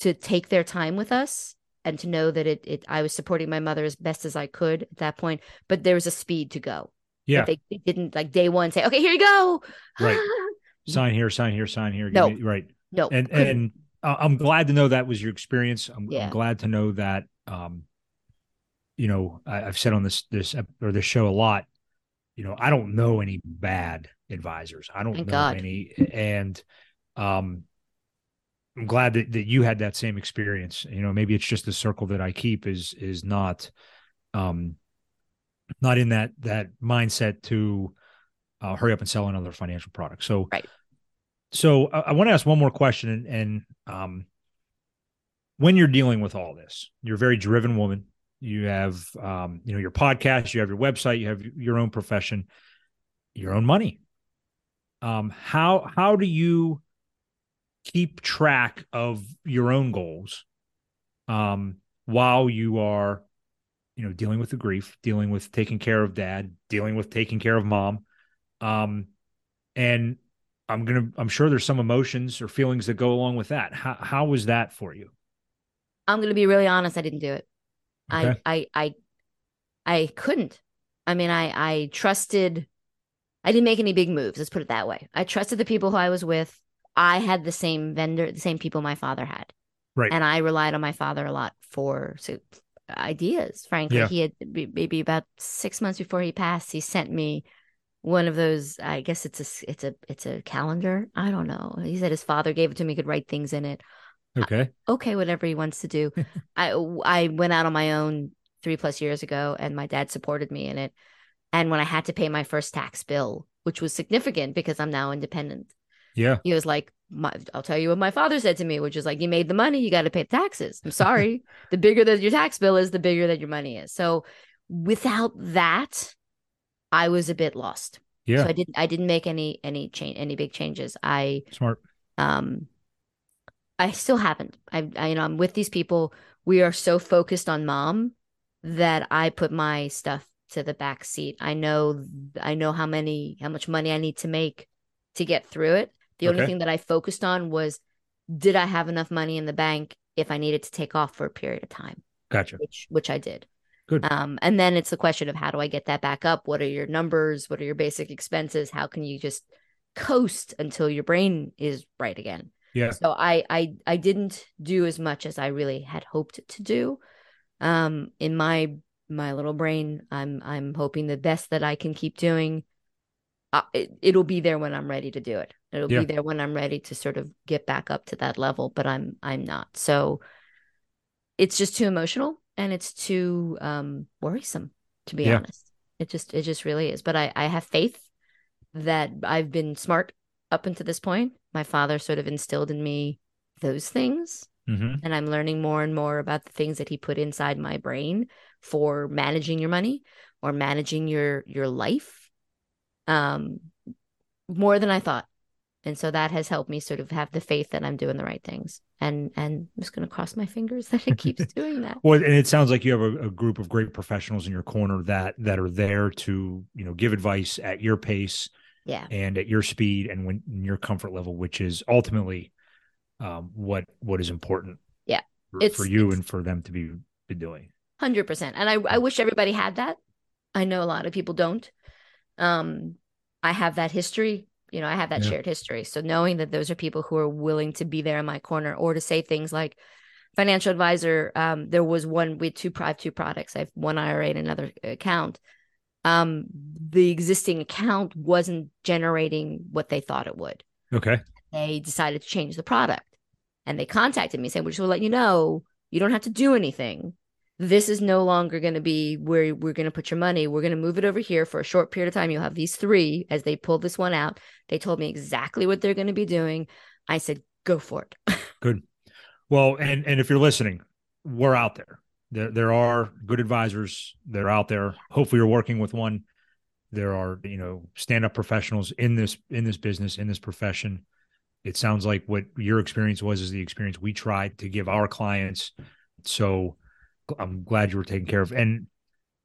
Speaker 4: to take their time with us and to know that it, it i was supporting my mother as best as i could at that point but there was a speed to go
Speaker 3: Yeah.
Speaker 4: They, they didn't like day one say okay here you go
Speaker 3: Right. Sign here, sign here, sign here.
Speaker 4: No.
Speaker 3: me- right.
Speaker 4: no
Speaker 3: And and I'm glad to know that was your experience. I'm,
Speaker 4: Yeah.
Speaker 3: I'm glad to know that. Um, you know, I, I've said on this this or this show a lot. You know, I don't know any bad advisors. I don't
Speaker 4: Thank
Speaker 3: know
Speaker 4: God.
Speaker 3: any, and um, I'm glad that that you had that same experience. You know, maybe it's just the circle that I keep is is not, um, not in that that mindset to uh, hurry up and sell another financial product. So,
Speaker 4: Right.
Speaker 3: So I, I want to ask one more question, and, and um, when you're dealing with all this, you're a very driven woman. You have, um, you know, your podcast, you have your website, you have your own profession, your own money. Um, how how do you keep track of your own goals, um, while you are, you know, dealing with the grief, dealing with taking care of dad, dealing with taking care of mom, um, and I'm gonna, I'm sure there's some emotions or feelings that go along with that. How how was that for you?
Speaker 4: i'm going to be really honest i didn't do it
Speaker 3: Okay.
Speaker 4: I, I i i couldn't i mean i i trusted i didn't make any big moves let's put it that way i trusted the people who i was with i had the same vendor the same people my father had
Speaker 3: Right.
Speaker 4: and i relied on my father a lot for so, ideas frankly
Speaker 3: Yeah.
Speaker 4: he had maybe about six months before he passed he sent me one of those i guess it's a it's a it's a calendar i don't know he said his father gave it to me he could write things in it
Speaker 3: Okay.
Speaker 4: okay, whatever he wants to do. I I went out on my own three plus years ago, and my dad supported me in it. And when I had to pay my first tax bill, which was significant because I'm now independent,
Speaker 3: Yeah.
Speaker 4: He was like, my, I'll tell you what my father said to me, which is like, you made the money, you got to pay the taxes. I'm sorry. the bigger that your tax bill is, the bigger that your money is. So without that, I was a bit lost.
Speaker 3: Yeah.
Speaker 4: So I didn't I didn't make any any change any big changes. I
Speaker 3: Smart.
Speaker 4: um I still haven't. I, I you know I'm with these people. We are so focused on mom that I put my stuff to the back seat. I know I know how many how much money I need to make to get through it. The only thing that I focused on was did I have enough money in the bank if I needed to take off for a period of time,
Speaker 3: Gotcha.
Speaker 4: which which I did.
Speaker 3: Good.
Speaker 4: Um, and then it's the question of how do I get that back up? What are your numbers? What are your basic expenses? How can you just coast until your brain is right again?
Speaker 3: Yeah.
Speaker 4: So I I I didn't do as much as I really had hoped to do. Um, in my my little brain, I'm I'm hoping the best that I can keep doing. Uh, it, it'll be there when I'm ready to do it. It'll
Speaker 3: Yeah.
Speaker 4: be there when I'm ready to sort of get back up to that level. But I'm I'm not. So it's just too emotional and it's too um worrisome to be
Speaker 3: Yeah.
Speaker 4: honest. It just it just really is. But I I have faith that I've been smart up until this point. My father sort of instilled in me those things
Speaker 3: hmm
Speaker 4: and I'm learning more and more about the things that he put inside my brain for managing your money or managing your your life um more than I thought. And so that has helped me sort of have the faith that I'm doing the right things. And and I'm just going to cross my fingers that it keeps doing that.
Speaker 3: Well, and it sounds like you have a, a group of great professionals in your corner that that are there to you know give advice at your pace
Speaker 4: Yeah.
Speaker 3: and at your speed and when your comfort level, which is ultimately um, what what is important.
Speaker 4: Yeah.
Speaker 3: for,
Speaker 4: It's-
Speaker 3: for you and for them to be, be doing.
Speaker 4: Hundred percent. And I, I wish everybody had that. I know a lot of people don't. Um, I have that history. You know, I have that
Speaker 3: Yeah.
Speaker 4: shared history. So knowing that those are people who are willing to be there in my corner or to say things like financial advisor, um, there was one with two have two products. I have one IRA and another account. Um, the existing account wasn't generating what they thought it would
Speaker 3: Okay.
Speaker 4: they decided to change the product and they contacted me saying we just will let you know you don't have to do anything this is no longer going to be where we're going to put your money we're going to move it over here for a short period of time you'll have these three as they pulled this one out they told me exactly what they're going to be doing i said go for it
Speaker 3: Good. Well, and and if you're listening, we're out there. There there are good advisors. They're out there. Hopefully, you're working with one. There are you know stand up professionals in this in this business in this profession. It sounds like what your experience was is the experience we tried to give our clients. So I'm glad you were taken care of. And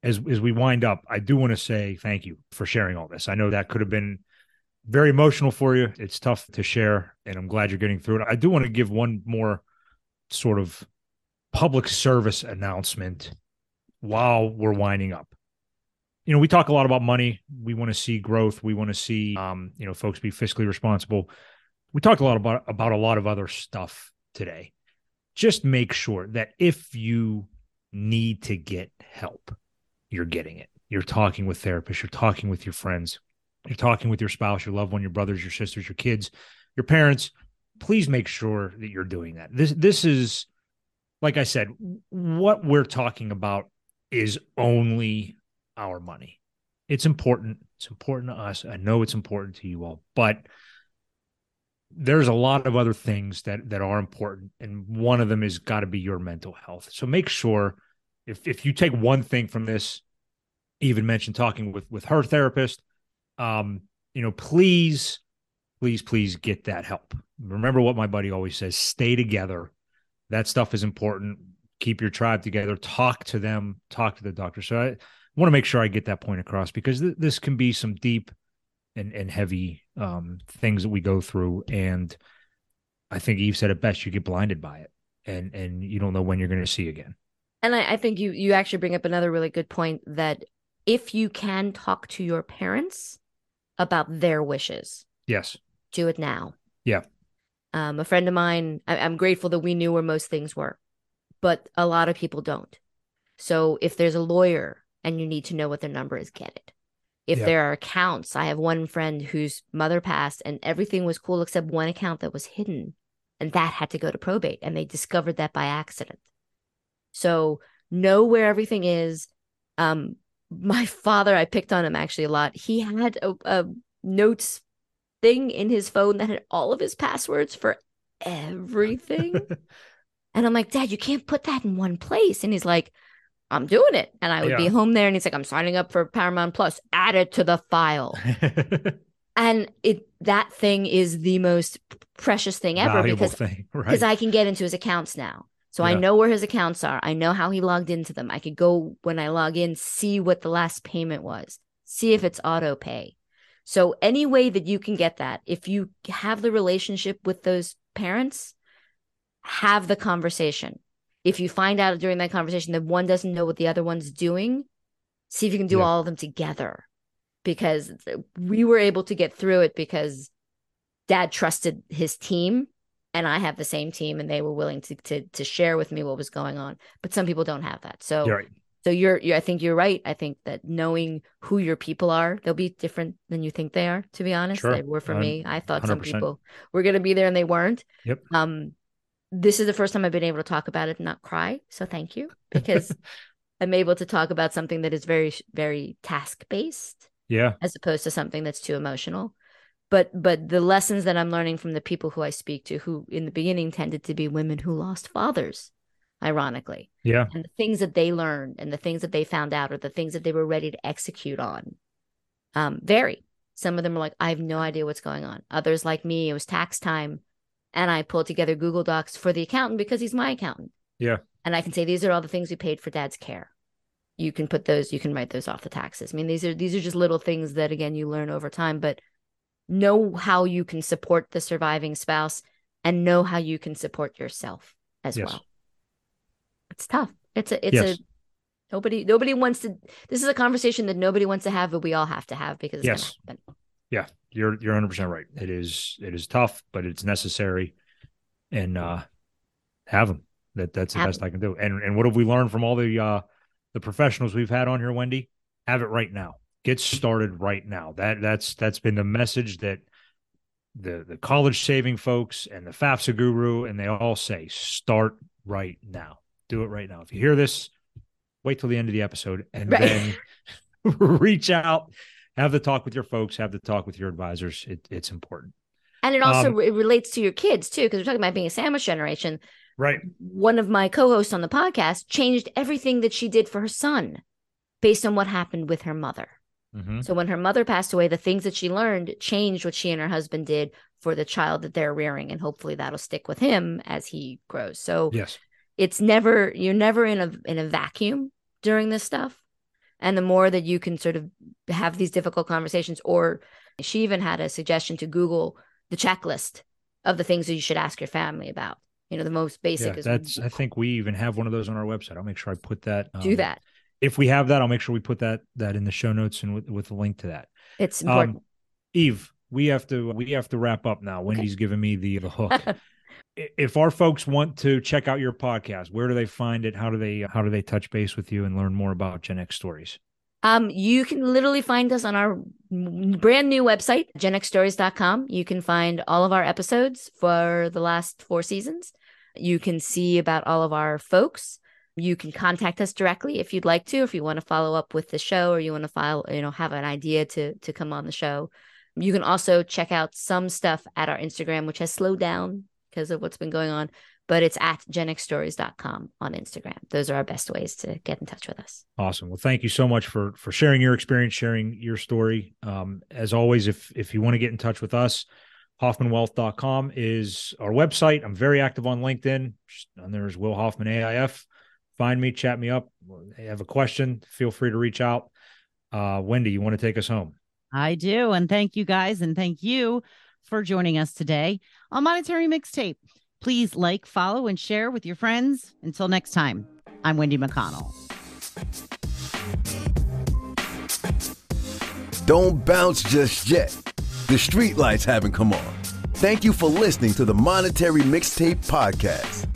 Speaker 3: as as we wind up, I do want to say thank you for sharing all this. I know that could have been very emotional for you. It's tough to share, and I'm glad you're getting through it. I do want to give one more sort of public service announcement while we're winding up. You know, we talk a lot about money. We want to see growth. We want to see, um, you know, folks be fiscally responsible. We talked a lot about about a lot of other stuff today. Just make sure that if you need to get help, you're getting it. You're talking with therapists. You're talking with your friends. You're talking with your spouse, your loved one, your brothers, your sisters, your kids, your parents. Please make sure that you're doing that. This this is like I said, what we're talking about is only our money. It's important. It's important to us. I know it's important to you all, but there's a lot of other things that that are important, and one of them is got to be your mental health. So make sure if if you take one thing from this, even mention talking with with her therapist, um, you know, please, please, please get that help. Remember what my buddy always says: stay together. That stuff is important. Keep your tribe together. Talk to them. Talk to the doctor. So I want to make sure I get that point across because th- this can be some deep and and heavy um, things that we go through. And I think Eve said it best: you get blinded by it, and and you don't know when you're going to see again.
Speaker 4: and I, I think you you actually bring up another really good point that if you can talk to your parents about their wishes
Speaker 3: Yes.
Speaker 4: do it now.
Speaker 3: Yeah.
Speaker 4: Um, a friend of mine, I- I'm grateful that we knew where most things were, but a lot of people don't. So if there's a lawyer and you need to know what their number is, get it. If
Speaker 3: Yeah.
Speaker 4: there are accounts, I have one friend whose mother passed and everything was cool except one account that was hidden, and that had to go to probate, and they discovered that by accident. So know where everything is. Um, my father, I picked on him actually a lot. He had a, a notes thing in his phone that had all of his passwords for everything. and I'm like, Dad, you can't put that in one place. And he's like, I'm doing it. And I would be home there and he's like, I'm signing up for Paramount Plus. Add it to the file. and it that thing is the most precious thing ever
Speaker 3: Valuable
Speaker 4: because
Speaker 3: thing, right?
Speaker 4: because I can get into his accounts now. So I know where his accounts are. I know how he logged into them. I could go when I log in, see what the last payment was, see if it's auto pay. So any way that you can get that, if you have the relationship with those parents, have the conversation. If you find out during that conversation that one doesn't know what the other one's doing, see if you can do
Speaker 3: Yeah.
Speaker 4: all of them together. Because we were able to get through it because dad trusted his team and I have the same team and they were willing to to to share with me what was going on. But some people don't have that. So
Speaker 3: You're right.
Speaker 4: so you're, you're I think you're right. I think that knowing who your people are, they'll be different than you think they are, to be honest.
Speaker 3: Sure.
Speaker 4: They were for me. I thought some
Speaker 3: 100%.
Speaker 4: people were gonna be there and they weren't.
Speaker 3: Yep.
Speaker 4: Um this is the first time I've been able to talk about it and not cry. So thank you. Because I'm able to talk about something that is very very task based
Speaker 3: Yeah.
Speaker 4: as opposed to something that's too emotional but but the lessons that i'm learning from the people who i speak to who in the beginning tended to be women who lost fathers ironically
Speaker 3: Yeah.
Speaker 4: and the things that they learned and the things that they found out or the things that they were ready to execute on um vary some of them are like i have no idea what's going on others like me it was tax time and i pulled together google docs for the accountant because he's my accountant
Speaker 3: Yeah.
Speaker 4: and i can say these are all the things we paid for dad's care you can put those you can write those off the taxes i mean these are these are just little things that again you learn over time but know how you can support the surviving spouse and know how you can support yourself as
Speaker 3: Yes.
Speaker 4: well it's tough it's a it's
Speaker 3: Yes.
Speaker 4: a nobody nobody wants to this is a conversation that nobody wants to have but we all have to have because it's
Speaker 3: Yes.
Speaker 4: gonna happen
Speaker 3: Yeah. You're you're 100 percent right. It is it is tough, but it's necessary, and uh have them. That that's the
Speaker 4: Have
Speaker 3: best I can do. And and what have we learned from all the uh the professionals we've had on here, Wendy? Have it right now. Get started right now. That that's that's been the message that the the college saving folks and the FAFSA guru and they all say start right now. Do it right now. If you hear this, wait till the end of the episode and
Speaker 4: Right.
Speaker 3: then reach out, have the talk with your folks, have the talk with your advisors. It, it's important.
Speaker 4: and it also
Speaker 3: Um,
Speaker 4: re- relates to your kids too because we're talking about being a sandwich generation
Speaker 3: Right.
Speaker 4: one of my co-hosts on the podcast changed everything that she did for her son based on what happened with her mother
Speaker 3: hmm
Speaker 4: So when her mother passed away, the things that she learned changed what she and her husband did for the child that they're rearing, and hopefully that'll stick with him as he grows. So
Speaker 3: Yes.
Speaker 4: it's never you're never in a in a vacuum during this stuff, and the more that you can sort of have these difficult conversations, or she even had a suggestion to Google the checklist of the things that you should ask your family about. You know, the most basic
Speaker 3: Yeah,
Speaker 4: is
Speaker 3: that's. I think we even have one of those on our website. I'll make sure I put that.
Speaker 4: do
Speaker 3: um,
Speaker 4: that.
Speaker 3: If we have that, I'll make sure we put that that in the show notes and with, with a link to that.
Speaker 4: It's important.
Speaker 3: Um, Eve, we have to we have to wrap up now. Wendy's giving me the the hook. If our folks want to check out your podcast, where do they find it? How do they how do they touch base with you and learn more about Gen X stories?
Speaker 4: Um, you can literally find us on our brand new website, genxstories.com. You can find all of our episodes for the last four seasons. You can see about all of our folks. You can contact us directly if you'd like to, if you want to follow up with the show or you want to file, you know, have an idea to to come on the show. You can also check out some stuff at our Instagram, which has slowed down because of what's been going on, but it's at genxstories.com on Instagram. Those are our best ways to get in touch with us.
Speaker 3: Awesome. Well, thank you so much for for sharing your experience, sharing your story. Um, as always, if if you want to get in touch with us, hoffmanwealth.com is our website. I'm very active on LinkedIn. Just on there is Will Hoffman AIF. Find me, chat me up. If you have a question, feel free to reach out. Uh, Wendy, you want to take us home?
Speaker 2: I do. And thank you guys. And thank you for joining us today on Monetary Mixtape. Please like, follow, and share with your friends. Until next time, I'm Wendy McConnell.
Speaker 1: Don't bounce just yet. The street lights haven't come on. Thank you for listening to the Monetary Mixtape Podcast.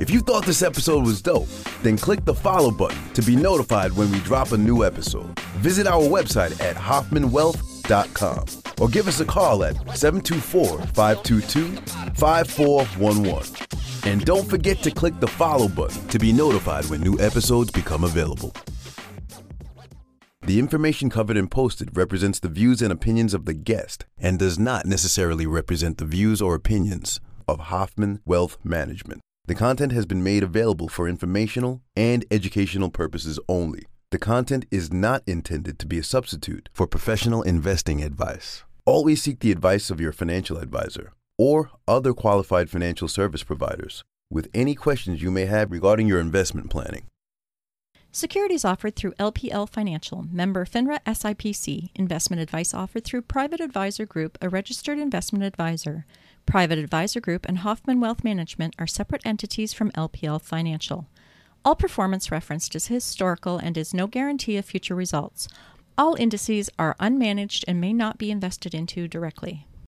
Speaker 1: If you thought this episode was dope, then click the follow button to be notified when we drop a new episode. Visit our website at hoffmanwealth.com or give us a call at 724 522 5411. And don't forget to click the follow button to be notified when new episodes become available. The information covered and posted represents the views and opinions of the guest and does not necessarily represent the views or opinions of Hoffman Wealth Management. The content has been made available for informational and educational purposes only. The content is not intended to be a substitute for professional investing advice. Always seek the advice of your financial advisor or other qualified financial service providers with any questions you may have regarding your investment planning.
Speaker 5: Securities offered through LPL Financial, member FINRA SIPC. Investment advice offered through Private Advisor Group, a registered investment advisor. Private Advisor Group and Hoffman Wealth Management are separate entities from LPL Financial. All performance referenced is historical and is no guarantee of future results. All indices are unmanaged and may not be invested into directly.